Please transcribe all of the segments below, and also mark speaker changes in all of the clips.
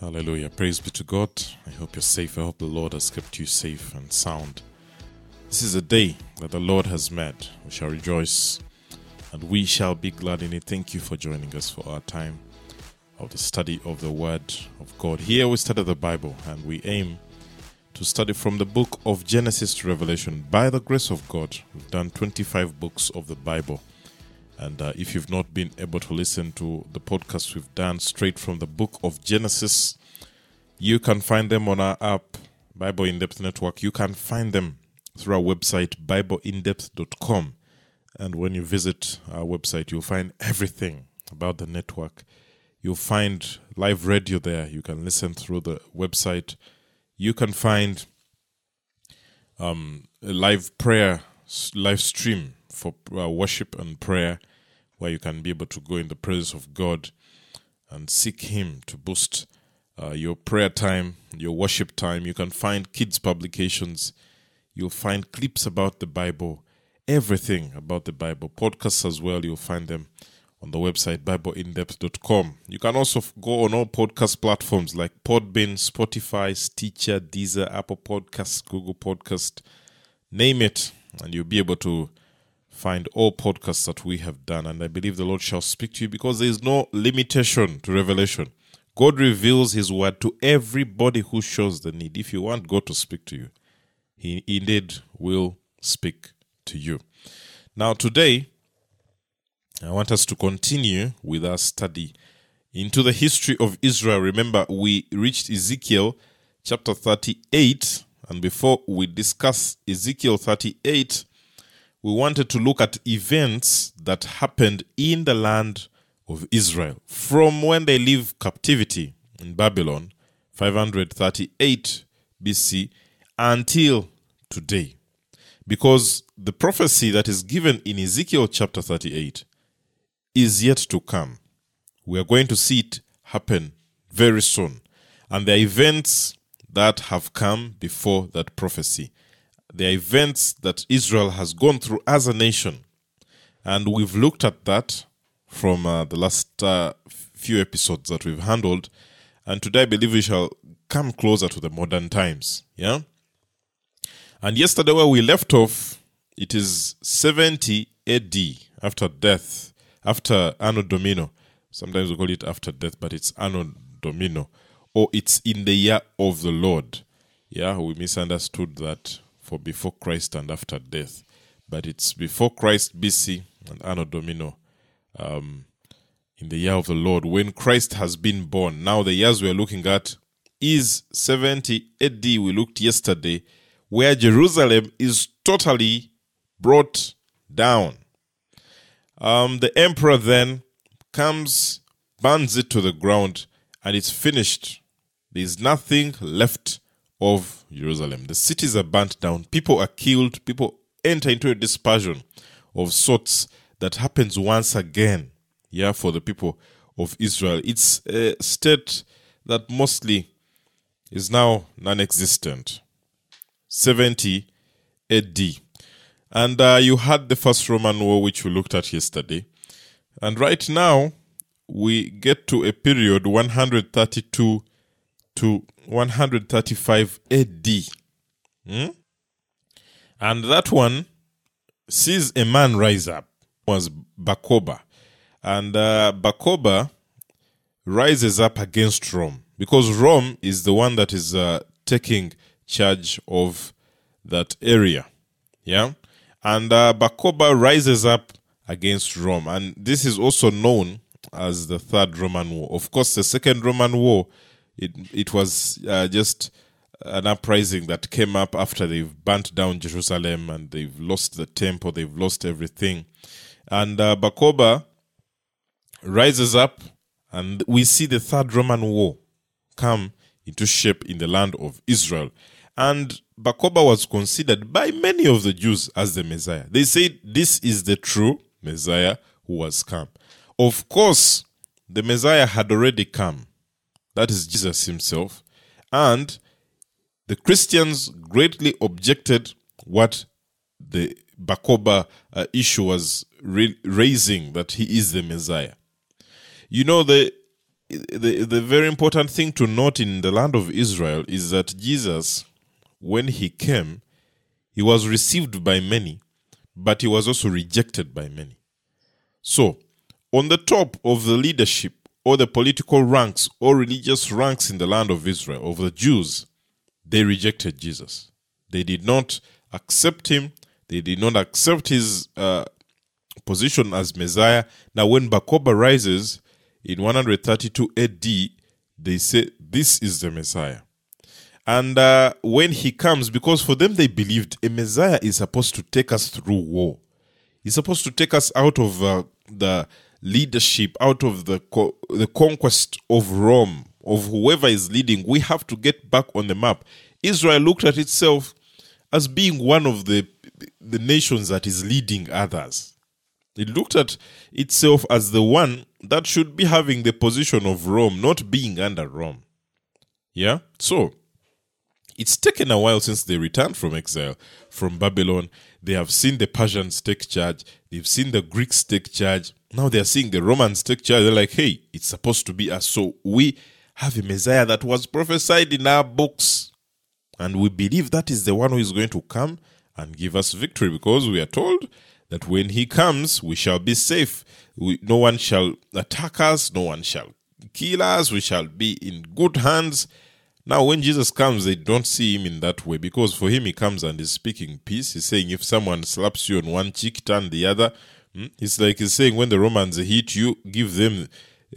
Speaker 1: Hallelujah. Praise be to God. I hope you're safe. I hope the Lord has kept you safe and sound. This is a day that the Lord has made. We shall rejoice and we shall be glad in it. Thank you for joining us for our time of the study of the Word of God. Here we study the Bible and we aim to study from the book of Genesis to Revelation. By the grace of God, we've done 25 books of the Bible. And uh, if you've not been able to listen to the podcast we've done straight from the book of Genesis, you can find them on our app, Bible In Depth Network. You can find them through our website, BibleInDepth.com. And when you visit our website, you'll find everything about the network. You'll find live radio there. You can listen through the website. You can find um, a live prayer, live stream for uh, worship and prayer where you can be able to go in the presence of God and seek Him to boost uh, your prayer time, your worship time. You can find kids' publications. You'll find clips about the Bible, everything about the Bible, podcasts as well. You'll find them on the website BibleInDepth.com. You can also go on all podcast platforms like Podbean, Spotify, Stitcher, Deezer, Apple Podcasts, Google Podcast, name it, and you'll be able to find all podcasts that we have done. And I believe the Lord shall speak to you because there is no limitation to revelation. God reveals His word to everybody who shows the need. If you want God to speak to you, He indeed will speak to you. Now, today, I want us to continue with our study into the history of Israel. Remember, we reached Ezekiel chapter 38, and before we discuss Ezekiel 38, we wanted to look at events that happened in the land of Israel from when they leave captivity in Babylon, 538 BC, until today. Because the prophecy that is given in Ezekiel chapter 38 is yet to come. We are going to see it happen very soon. And the events that have come before that prophecy the events that Israel has gone through as a nation. And we've looked at that from uh, the last uh, few episodes that we've handled. And today I believe we shall come closer to the modern times. Yeah? And yesterday, where we left off, it is 70 AD after death, after Anno Domino. Sometimes we call it after death, but it's Anno Domino. Or it's in the year of the Lord. Yeah, we misunderstood that for before Christ and after death. But it's before Christ BC and Anno Domino um, in the year of the Lord when Christ has been born. Now, the years we're looking at is 70 AD, we looked yesterday, where Jerusalem is totally brought down. Um, the emperor then comes, burns it to the ground, and it's finished. There's nothing left of Jerusalem. The cities are burnt down, people are killed, people enter into a dispersion of sorts that happens once again, yeah, for the people of Israel. It's a state that mostly is now non existent. 70 AD. And uh, you had the First Roman War, which we looked at yesterday. And right now, we get to a period 132 to 135 AD. Hmm? And that one sees a man rise up, was Bar Kokhba. And uh, Bar Kokhba rises up against Rome because Rome is the one that is uh, taking charge of that area. Yeah? And uh, Bar Kokhba rises up against Rome. And this is also known as the Third Roman War. Of course, the Second Roman War it it was uh, just an uprising that came up after they've burnt down Jerusalem and they've lost the temple, they've lost everything. And uh, rises up, and we see the Third Roman War come into shape in the land of Israel. And Bar Kokhba was considered by many of the Jews as the Messiah. They said this is the true Messiah who has come. Of course, the Messiah had already come that is Jesus himself. And the Christians greatly objected what the Bar Kokhba uh, issue was raising that he is the Messiah. You know, the the, the very important thing to note in the land of Israel is that Jesus, when he came, he was received by many, but he was also rejected by many. So, on the top of the leadership or the political ranks or religious ranks in the land of Israel, of the Jews, they rejected Jesus. They did not accept him. They did not accept his uh, position as Messiah. Now, when Bar Kokhba rises in 132 AD, they say, This is the Messiah. And uh, when he comes, because for them they believed a Messiah is supposed to take us through war, he's supposed to take us out of uh, the leadership, out of the co- the conquest of Rome, of whoever is leading. We have to get back on the map. Israel looked at itself as being one of the the nations that is leading others. It looked at itself as the one that should be having the position of Rome, not being under Rome. Yeah? So, it's taken a while since they returned from exile from Babylon. They have seen the Persians take charge, they've seen the Greeks take charge. Now they're seeing the Romans take charge. They're like, hey, it's supposed to be us. So we have a Messiah that was prophesied in our books. And we believe that is the one who is going to come and give us victory because we are told that when he comes, we shall be safe. We, no one shall attack us, no one shall kill us, we shall be in good hands. Now, when Jesus comes, they don't see him in that way because for him, he comes and is speaking peace. He's saying, if someone slaps you on one cheek, turn the other. Hmm? It's like he's saying, when the Romans hit you, give them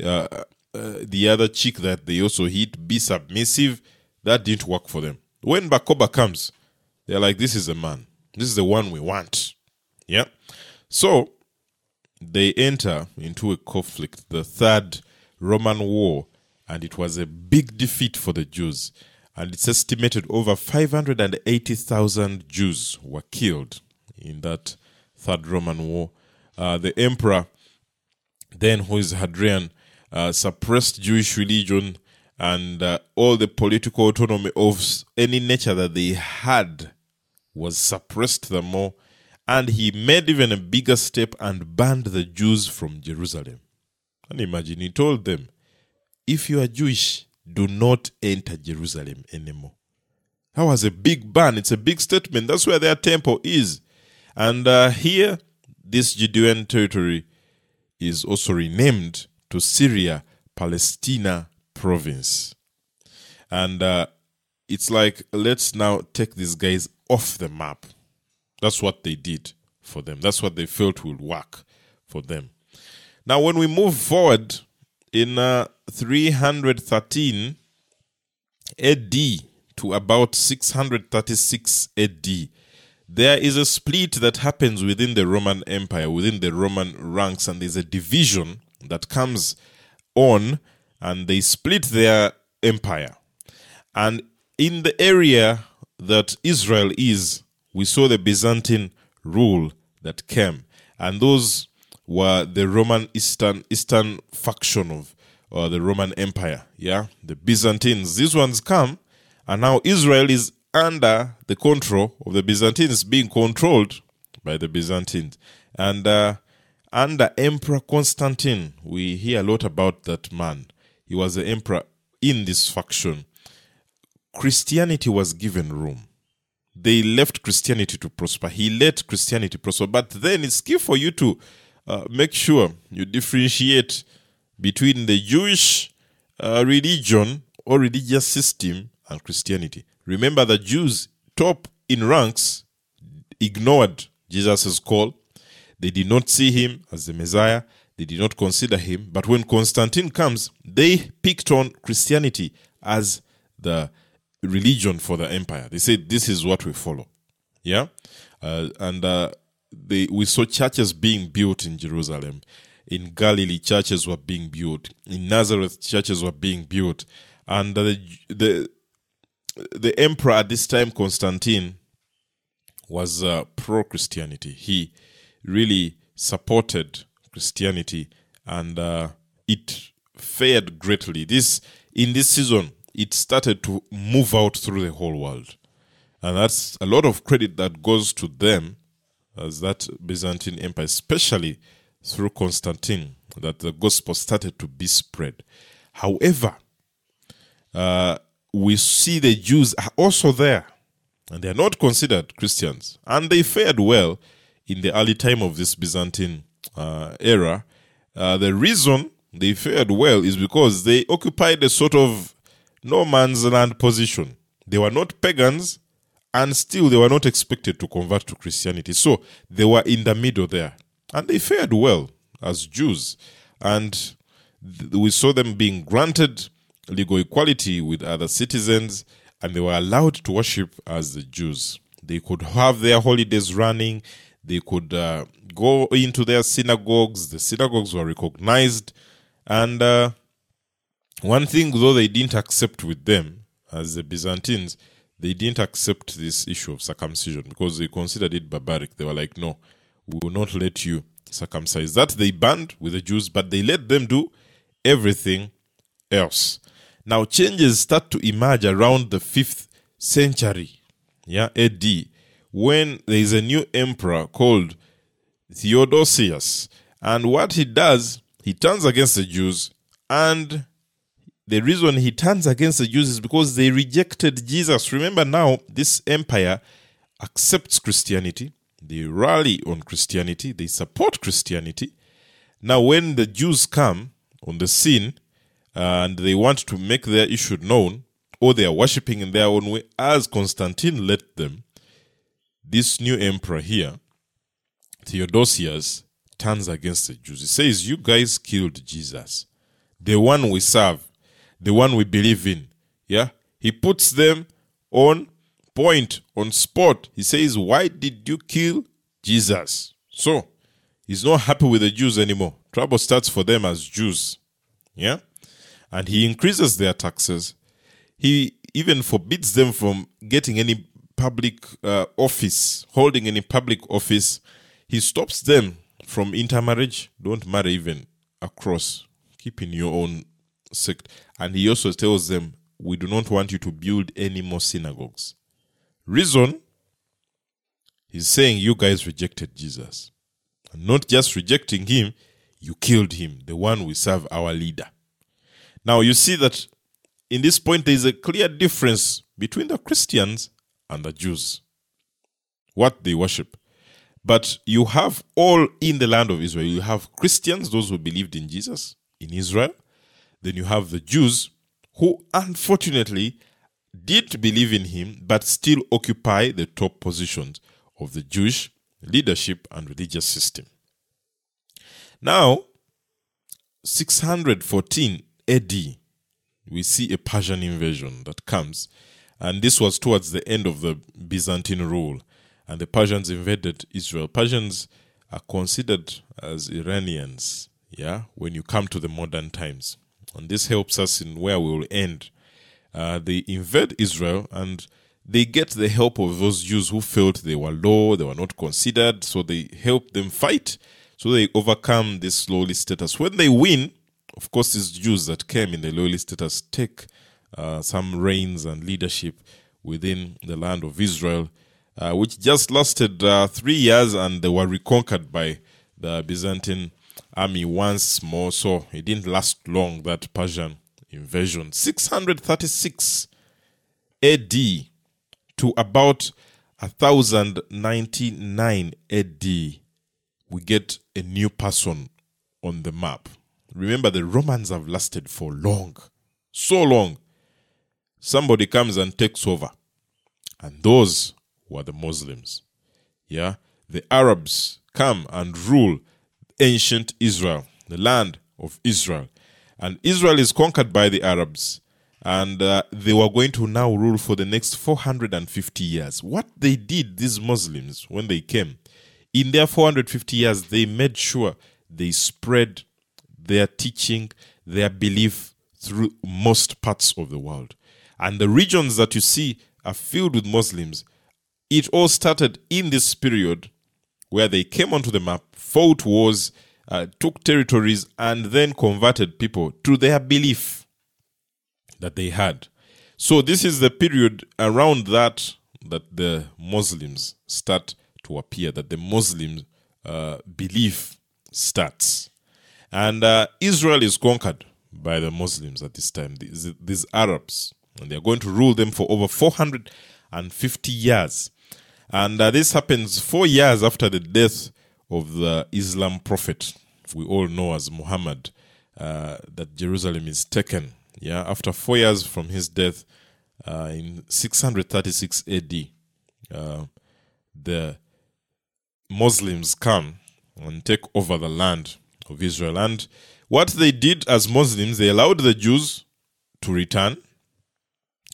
Speaker 1: uh, uh, the other cheek that they also hit, be submissive. That didn't work for them. When Bar Kokhba comes, they're like, this is a man. This is the one we want. Yeah. So they enter into a conflict, the third Roman war, and it was a big defeat for the Jews. And it's estimated over 580,000 Jews were killed in that third Roman war. Uh, the emperor, then who is Hadrian, uh, suppressed Jewish religion and uh, all the political autonomy of any nature that they had was suppressed the more and he made even a bigger step and banned the Jews from Jerusalem. And imagine, he told them, if you are Jewish, do not enter Jerusalem anymore. That was a big ban. It's a big statement. That's where their temple is. And uh, here, this Judean territory is also renamed to Syria Palestina province. And uh, it's like, let's now take these guys off the map. That's what they did for them. That's what they felt would work for them. Now, when we move forward in uh, 313 AD to about 636 AD, there is a split that happens within the Roman Empire, within the Roman ranks, and there's a division that comes on, and they split their empire. And in the area that Israel is, we saw the Byzantine rule that came, and those were the Roman Eastern Eastern faction of uh, the Roman Empire. Yeah, the Byzantines. These ones come, and now Israel is under the control of the Byzantines, being controlled by the Byzantines, and uh, under Emperor Constantine, we hear a lot about that man. He was the emperor in this faction. Christianity was given room they left Christianity to prosper. He let Christianity prosper. But then it's key for you to uh, make sure you differentiate between the Jewish uh, religion or religious system and Christianity. Remember, the Jews, top in ranks, ignored Jesus' call. They did not see him as the Messiah. They did not consider him. But when Constantine comes, they picked on Christianity as the religion for the empire. They said this is what we follow. Yeah, uh, and uh, they we saw churches being built in Jerusalem. In Galilee, churches were being built. In Nazareth, churches were being built, and the the the emperor at this time, Constantine, was uh, pro Christianity. He really supported Christianity, and uh, it fared greatly. This in this season, it started to move out through the whole world. And that's a lot of credit that goes to them as that Byzantine Empire, especially through Constantine, that the gospel started to be spread. However, uh, we see the Jews are also there, and they are not considered Christians, and they fared well in the early time of this Byzantine uh, era. Uh, the reason they fared well is because they occupied a sort of no man's land position. They were not pagans, and still they were not expected to convert to Christianity. So they were in the middle there, and they fared well as Jews. And we saw them being granted legal equality with other citizens, and they were allowed to worship as the Jews. They could have their holidays running, they could uh, go into their synagogues, the synagogues were recognized. And uh, one thing, though, they didn't accept with them as the Byzantines, they didn't accept this issue of circumcision because they considered it barbaric. They were like, no, we will not let you circumcise. That they banned with the Jews, but they let them do everything else. Now, changes start to emerge around the 5th century, yeah, AD, when there is a new emperor called Theodosius. And what he does, he turns against the Jews. And the reason he turns against the Jews is because they rejected Jesus. Remember now, this empire accepts Christianity, they rally on Christianity, they support Christianity. Now, when the Jews come on the scene uh, and they want to make their issue known, or they are worshipping in their own way, as Constantine led them, this new emperor here, Theodosius, turns against the Jews. He says, You guys killed Jesus, the one we serve, the one we believe in. Yeah? He puts them on point, on spot. He says, Why did you kill Jesus? So, he's not happy with the Jews anymore. Trouble starts for them as Jews. Yeah? And he increases their taxes. He even forbids them from getting any public uh, office, holding any public office. He stops them from intermarriage. Don't marry even across. Keep in your own sect. And he also tells them, We do not want you to build any more synagogues. Reason? He's saying you guys rejected Jesus. And not just rejecting him, you killed him, the one we serve, our leader. Now you see that in this point there is a clear difference between the Christians and the Jews, what they worship. But you have all in the land of Israel. You have Christians, those who believed in Jesus in Israel. Then you have the Jews who unfortunately did believe in him, but still occupy the top positions of the Jewish leadership and religious system. Now, 614 AD, we see a Persian invasion that comes, and this was towards the end of the Byzantine rule, and the Persians invaded Israel. Persians are considered as Iranians, yeah, when you come to the modern times. And this helps us in where we will end. Uh, they invade Israel and they get the help of those Jews who felt they were low, they were not considered, so they help them fight, so they overcome this lowly status. When they win, of course, these Jews that came in the lowly status take uh, some reigns and leadership within the land of Israel, uh, which just lasted uh, three years and they were reconquered by the Byzantine army once more. So it didn't last long, that Persian invasion. 636 AD to about 1099 AD, we get a new person on the map. Remember, the Romans have lasted for long, so long. Somebody comes and takes over, and those were the Muslims. Yeah, the Arabs come and rule ancient Israel, the land of Israel. And Israel is conquered by the Arabs, and uh, they were going to now rule for the next 450 years. What they did, these Muslims, when they came, in their 450 years, they made sure they spread their teaching, their belief through most parts of the world. And the regions that you see are filled with Muslims. It all started in this period where they came onto the map, fought wars, uh, took territories, and then converted people to their belief that they had. So this is the period around that that the Muslims start to appear, that the Muslim uh, belief starts. And uh, Israel is conquered by the Muslims at this time, these, these Arabs. And they're going to rule them for over 450 years. And uh, this happens four years after the death of the Islam prophet, we all know as Muhammad, uh, that Jerusalem is taken. Yeah, after four years from his death uh, in 636 AD, uh, the Muslims come and take over the land of Israel. And what they did as Muslims, they allowed the Jews to return,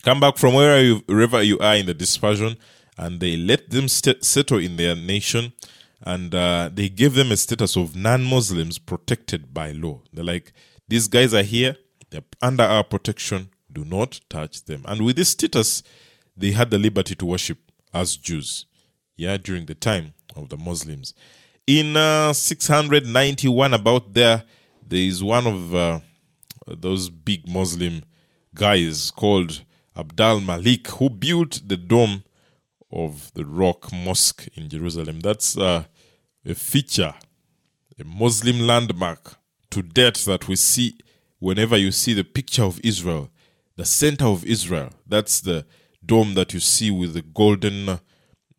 Speaker 1: come back from wherever you are in the dispersion, and they let them st- settle in their nation. And uh, they gave them a status of non Muslims protected by law. They're like, these guys are here, they're under our protection, do not touch them. And with this status, they had the liberty to worship as Jews, yeah, during the time of the Muslims. In uh, 691, about there, there is one of uh, those big Muslim guys called Abdal Malik who built the dome of the Rock Mosque in Jerusalem. That's uh, a feature, a Muslim landmark to date that we see whenever you see the picture of Israel, the center of Israel. That's the dome that you see with the golden uh,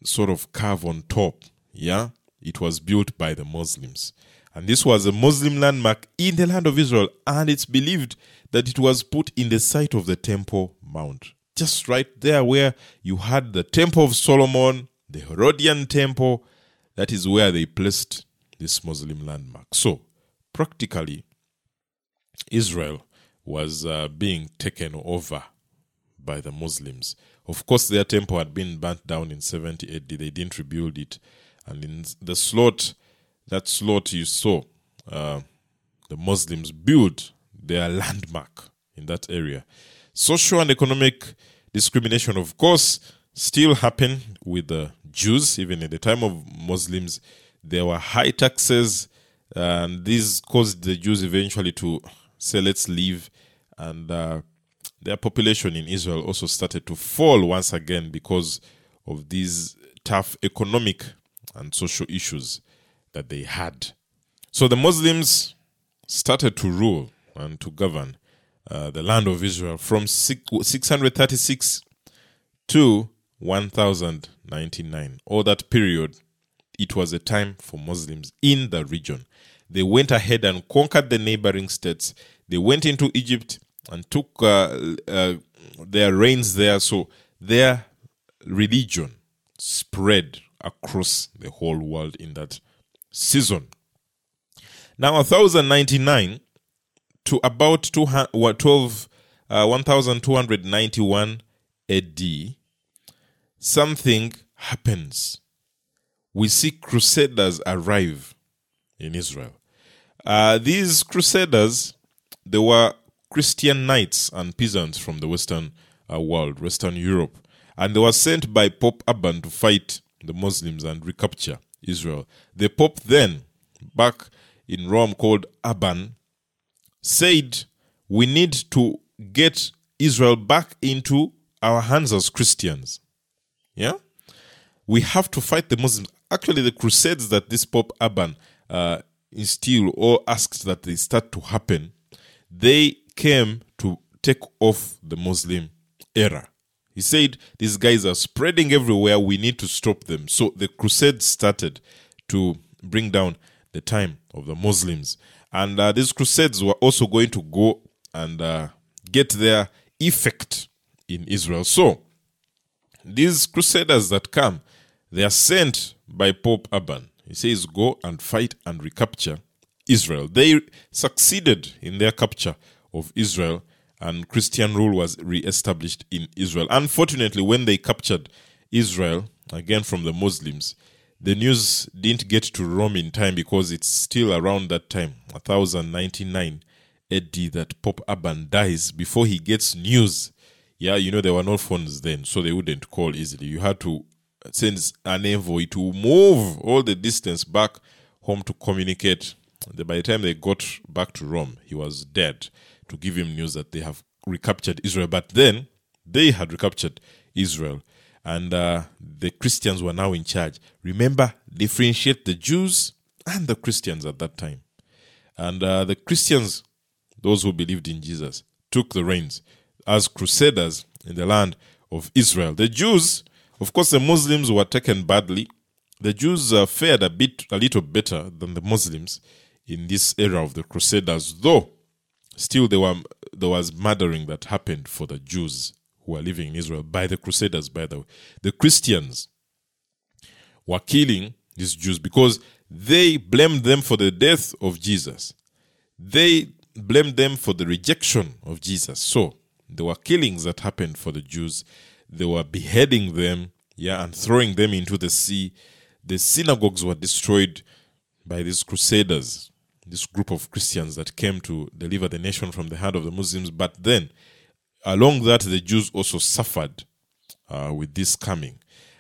Speaker 1: sort of curve on top. Yeah, it was built by the Muslims. And this was a Muslim landmark in the land of Israel, and it's believed that it was put in the site of the Temple Mount. Just right there where you had the Temple of Solomon, the Herodian Temple, that is where they placed this Muslim landmark. So, practically, Israel was uh, being taken over by the Muslims. Of course, their temple had been burnt down in 70 AD. They didn't rebuild it. And in the slot, that slot you saw, uh, the Muslims built their landmark in that area. Social and economic discrimination, of course, still happened with the Jews. Even in the time of Muslims, there were high taxes, and this caused the Jews eventually to say, let's leave. And uh, their population in Israel also started to fall once again because of these tough economic and social issues that they had. So the Muslims started to rule and to govern uh, the land of Israel from 636 to 1099. All that period, it was a time for Muslims in the region. They went ahead and conquered the neighboring states. They went into Egypt and took uh, uh, their reigns there. So their religion spread across the whole world in that season. Now, 1099 to about 12, uh, 1291 AD, something happens. We see crusaders arrive in Israel. Uh, these crusaders, they were Christian knights and peasants from the Western uh, world, Western Europe, and they were sent by Pope Urban to fight the Muslims and recapture Israel. The Pope then, back in Rome, called Urban, said, We need to get Israel back into our hands as Christians. Yeah? We have to fight the Muslims. Actually, the crusades that this Pope Urban uh, instilled or asked that they start to happen, they came to take off the Muslim era. He said, These guys are spreading everywhere. We need to stop them. So the crusade started to bring down the time of the Muslims. And uh, these crusades were also going to go and uh, get their effect in Israel. So these crusaders that come, they are sent by Pope Urban. He says, Go and fight and recapture Israel. They succeeded in their capture of Israel and Christian rule was re-established in Israel. Unfortunately, when they captured Israel again from the Muslims, the news didn't get to Rome in time because it's still around that time, 1099 AD, that Pope Urban dies before he gets news. Yeah, you know there were no phones then, so they wouldn't call easily. You had to send an envoy to move all the distance back home to communicate. By the time they got back to Rome, he was dead to give him news that they have recaptured Israel. But then they had recaptured Israel, and uh, the Christians were now in charge. Remember, differentiate the Jews and the Christians at that time. And uh, the Christians, those who believed in Jesus, took the reins as crusaders in the land of Israel. The Jews, of course, the Muslims were taken badly. The Jews uh, fared a bit, a little better than the Muslims in this era of the Crusaders, though still there were there was murdering that happened for the Jews who were living in Israel by the Crusaders. By the way, the Christians were killing these Jews because they blamed them for the death of Jesus. They blamed them for the rejection of Jesus. So there were killings that happened for the Jews. They were beheading them, yeah, and throwing them into the sea. The synagogues were destroyed by these crusaders, this group of Christians that came to deliver the nation from the hand of the Muslims. But then, along that, the Jews also suffered uh, with this coming.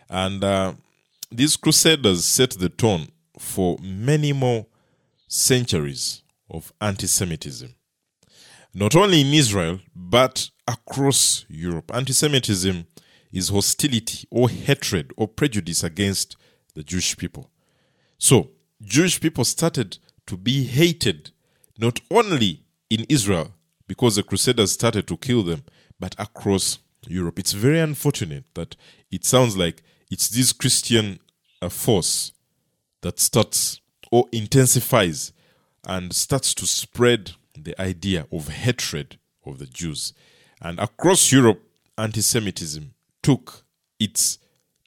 Speaker 1: And uh, these crusaders set the tone for many more centuries of anti Semitism. Not only in Israel, but across Europe. Anti Semitism is hostility or hatred or prejudice against the Jewish people. So, Jewish people started to be hated not only in Israel because the Crusaders started to kill them, but across Europe. It's very unfortunate that it sounds like it's this Christian uh, force that starts or intensifies and starts to spread the idea of hatred of the Jews. And across Europe, anti Semitism took its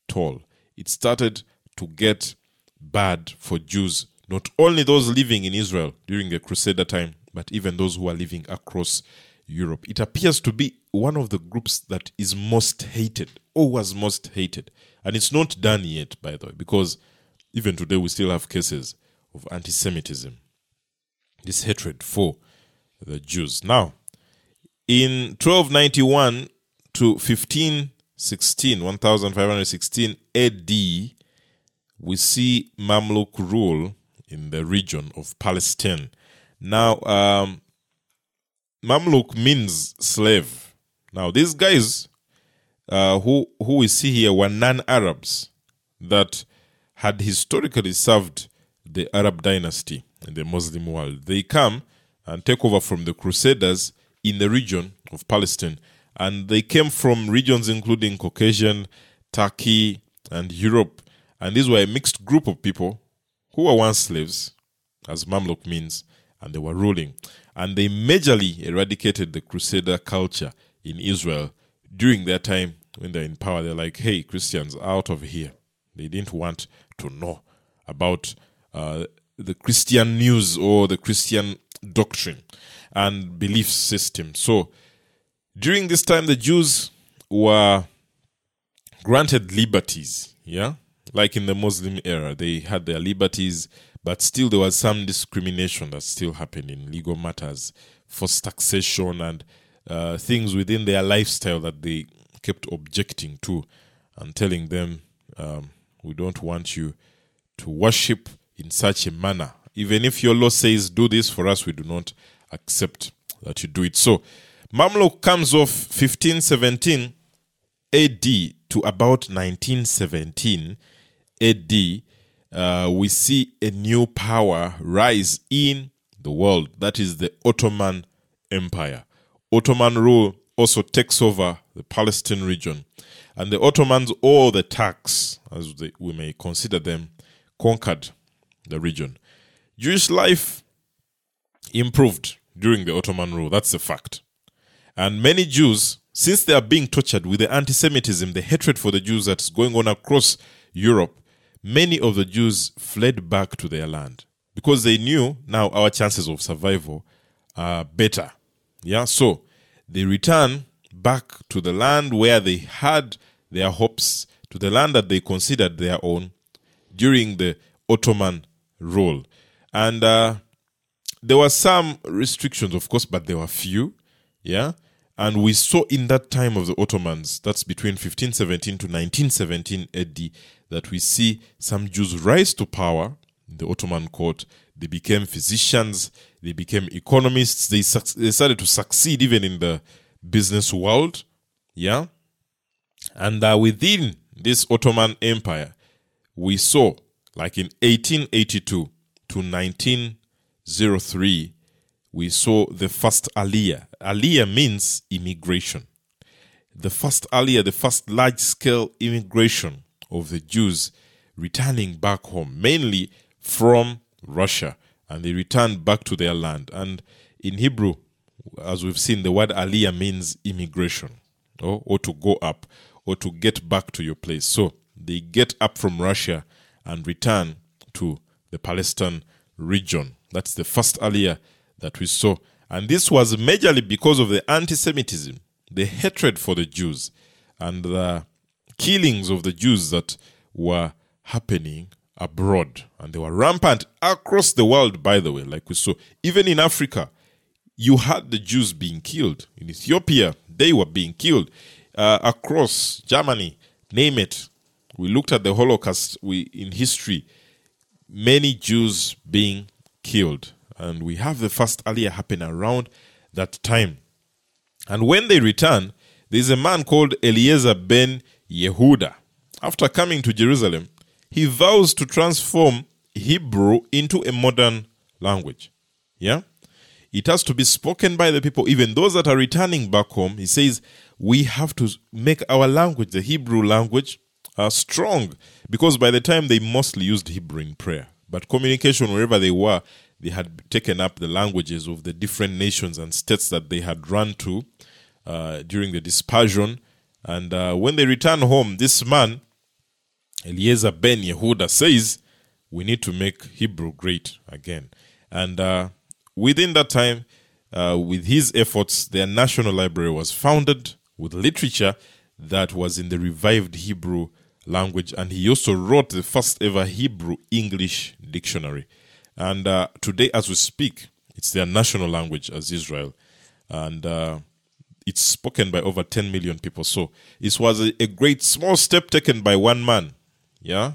Speaker 1: toll. It started to get bad for Jews, not only those living in Israel during the Crusader time, but even those who are living across Europe. It appears to be one of the groups that is most hated or was most hated. And it's not done yet, by the way, because even today we still have cases of anti Semitism, this hatred for the Jews. Now, in 1291 to 1516, 1516 AD, we see Mamluk rule in the region of Palestine. Now, um, Mamluk means slave. Now, these guys uh, who who we see here were non-Arabs that had historically served the Arab dynasty in the Muslim world. They come and take over from the Crusaders in the region of Palestine, and they came from regions including Caucasian, Turkey, and Europe. And these were a mixed group of people who were once slaves, as Mamluk means, and they were ruling. And they majorly eradicated the Crusader culture in Israel during their time when they're in power. They're like, hey, Christians, out of here. They didn't want to know about uh, the Christian news or the Christian doctrine and belief system. So during this time, the Jews were granted liberties, yeah, like in the Muslim era, they had their liberties, but still there was some discrimination that still happened in legal matters, forced taxation, and uh, things within their lifestyle that they kept objecting to and telling them, um, we don't want you to worship in such a manner. Even if your law says do this for us, we do not accept that you do it. So, Mamluk comes off 1517 AD to about 1917 AD. Uh, we see a new power rise in the world. That is the Ottoman Empire. Ottoman rule also takes over the Palestine region. And the Ottomans, or the Turks, as they, we may consider them, conquered the region. Jewish life improved during the Ottoman rule. That's a fact. And many Jews, since they are being tortured with the anti Semitism, the hatred for the Jews that's going on across Europe, many of the Jews fled back to their land because they knew now our chances of survival are better. Yeah, so they return back to the land where they had their hopes, to the land that they considered their own during the Ottoman rule. And uh, there were some restrictions, of course, but there were few. Yeah. And we saw in that time of the Ottomans, that's between 1517 to 1917 AD, that we see some Jews rise to power in the Ottoman court. They became physicians, they became economists, they, su- they started to succeed even in the business world. Yeah. And uh, within this Ottoman Empire, we saw, like in 1882 to 1903, we saw the first Aliyah. Aliyah means immigration. The first Aliyah, the first large scale immigration of the Jews returning back home, mainly from Russia, and they returned back to their land. And in Hebrew, as we've seen, the word Aliyah means immigration, or, or to go up, or to get back to your place. So they get up from Russia and return to the Palestine region. That's the first Aliyah that we saw. And this was majorly because of the anti Semitism, the hatred for the Jews, and the killings of the Jews that were happening abroad. And they were rampant across the world, by the way, like we saw. Even in Africa, you had the Jews being killed. In Ethiopia, they were being killed. Uh, across Germany, name it. We looked at the Holocaust we, in history, many Jews being killed. And we have the first Aliyah happen around that time. And when they return, there's a man called Eliezer ben Yehuda. After coming to Jerusalem, he vows to transform Hebrew into a modern language. Yeah? It has to be spoken by the people, even those that are returning back home. He says, we have to make our language, the Hebrew language, uh, strong because by the time they mostly used Hebrew in prayer. But communication, wherever they were, they had taken up the languages of the different nations and states that they had run to uh, during the dispersion. And uh, when they return home, this man, Eliezer ben Yehuda, says, We need to make Hebrew great again. And uh, within that time, uh, with his efforts, their national library was founded with literature that was in the revived Hebrew language. And he also wrote the first ever Hebrew English dictionary. And uh, today, as we speak, it's their national language as Israel. And uh, it's spoken by over 10 million people. So it was a, a, great small step taken by one man, yeah,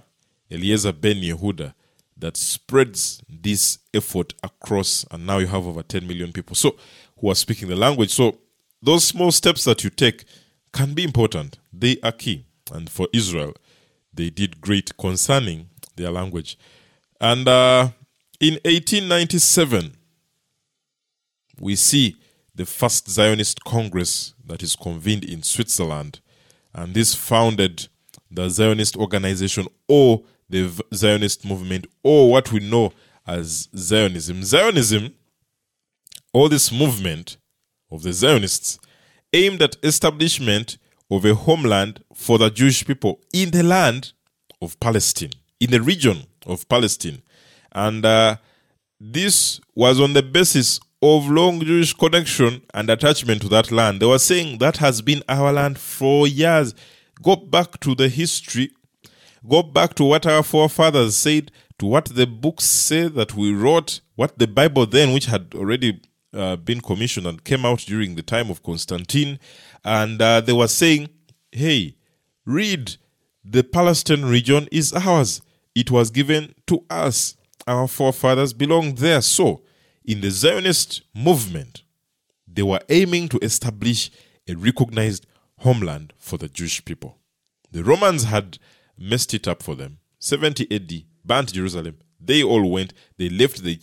Speaker 1: Eliezer ben Yehuda, that spreads this effort across. And now you have over 10 million people so who are speaking the language. So those small steps that you take can be important. They are key. And for Israel, they did great concerning their language. And uh, in 1897, we see the first Zionist Congress that is convened in Switzerland, and this founded the Zionist organization or the Zionist movement or what we know as Zionism. Zionism, or this movement of the Zionists, aimed at establishment of a homeland for the Jewish people in the land of Palestine, in the region of Palestine. And uh, this was on the basis of long Jewish connection and attachment to that land. They were saying that has been our land for years. Go back to the history, go back to what our forefathers said, to what the books say that we wrote, what the Bible then, which had already uh, been commissioned and came out during the time of Constantine. And uh, they were saying, hey, read, the Palestine region is ours. It was given to us our forefathers belonged there. So, in the Zionist movement, they were aiming to establish a recognized homeland for the Jewish people. The Romans had messed it up for them. 70 AD, burnt Jerusalem. They all went, they left, they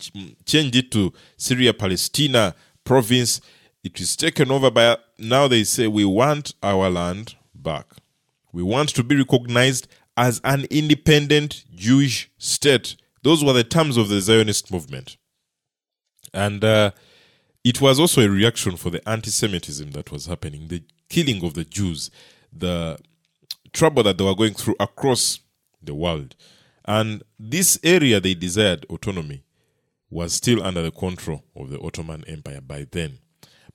Speaker 1: changed it to Syria Palestina province. It is taken over by, now they say, we want our land back. We want to be recognized as an independent Jewish state those were the terms of the Zionist movement. And uh, it was also a reaction for the anti Semitism that was happening, the killing of the Jews, the trouble that they were going through across the world. And this area they desired autonomy was still under the control of the Ottoman Empire by then.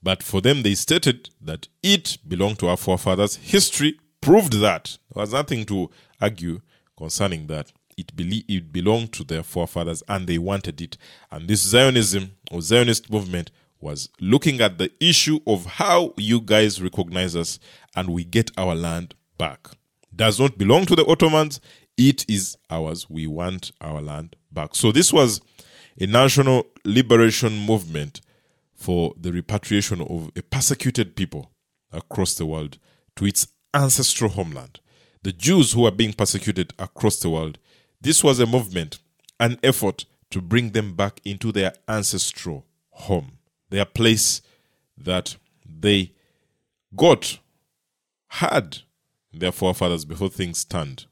Speaker 1: But for them, they stated that it belonged to our forefathers. History proved that. There was nothing to argue concerning that it, be- it belonged to their forefathers and they wanted it. And this Zionism or Zionist movement was looking at the issue of how you guys recognize us and we get our land back. Does not belong to the Ottomans, it is ours. We want our land back. So this was a national liberation movement for the repatriation of a persecuted people across the world to its ancestral homeland. The Jews who are being persecuted across the world this was a movement, an effort to bring them back into their ancestral home. their place that they got, had their forefathers before things turned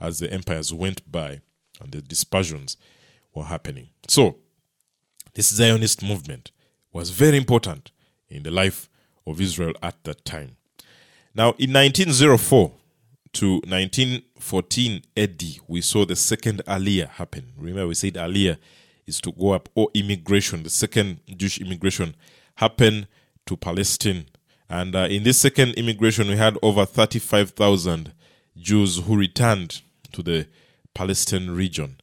Speaker 1: as the empires went by and the dispersions were happening. So, this Zionist movement was very important in the life of Israel at that time. Now, in 1904 to 1914 AD, we saw the second Aliyah happen. Remember, we said Aliyah is to go up, or immigration, the second Jewish immigration happened to Palestine. And uh, in this second immigration, we had over 35,000 Jews who returned to the Palestine region,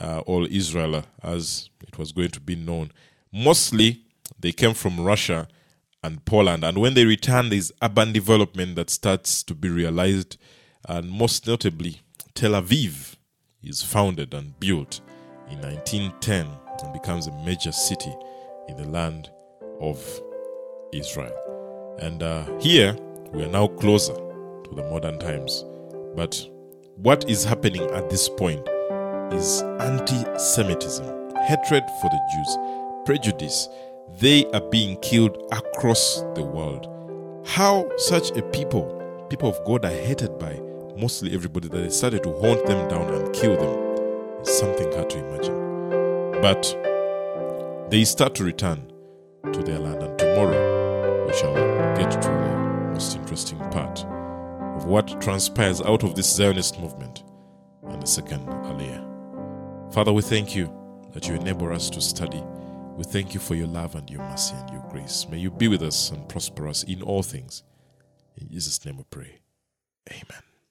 Speaker 1: uh, Israel, as it was going to be known. Mostly, they came from Russia and Poland. And when they return, there's urban development that starts to be realized. And most notably, Tel Aviv is founded and built in 1910 and becomes a major city in the land of Israel. And uh, here, we are now closer to the modern times. But what is happening at this point is anti Semitism, hatred for the Jews, prejudice they are being killed across the world. How such a people, people of God, are hated by mostly everybody, that they started to hunt them down and kill them is something hard to imagine. But they start to return to their land, and tomorrow we shall get to the most interesting part of what transpires out of this Zionist movement and the second Aliyah. Father, we thank you that you enable us to study we thank you for your love and your mercy and your grace. May you be with us and prosper us in all things. In Jesus' name we pray. Amen.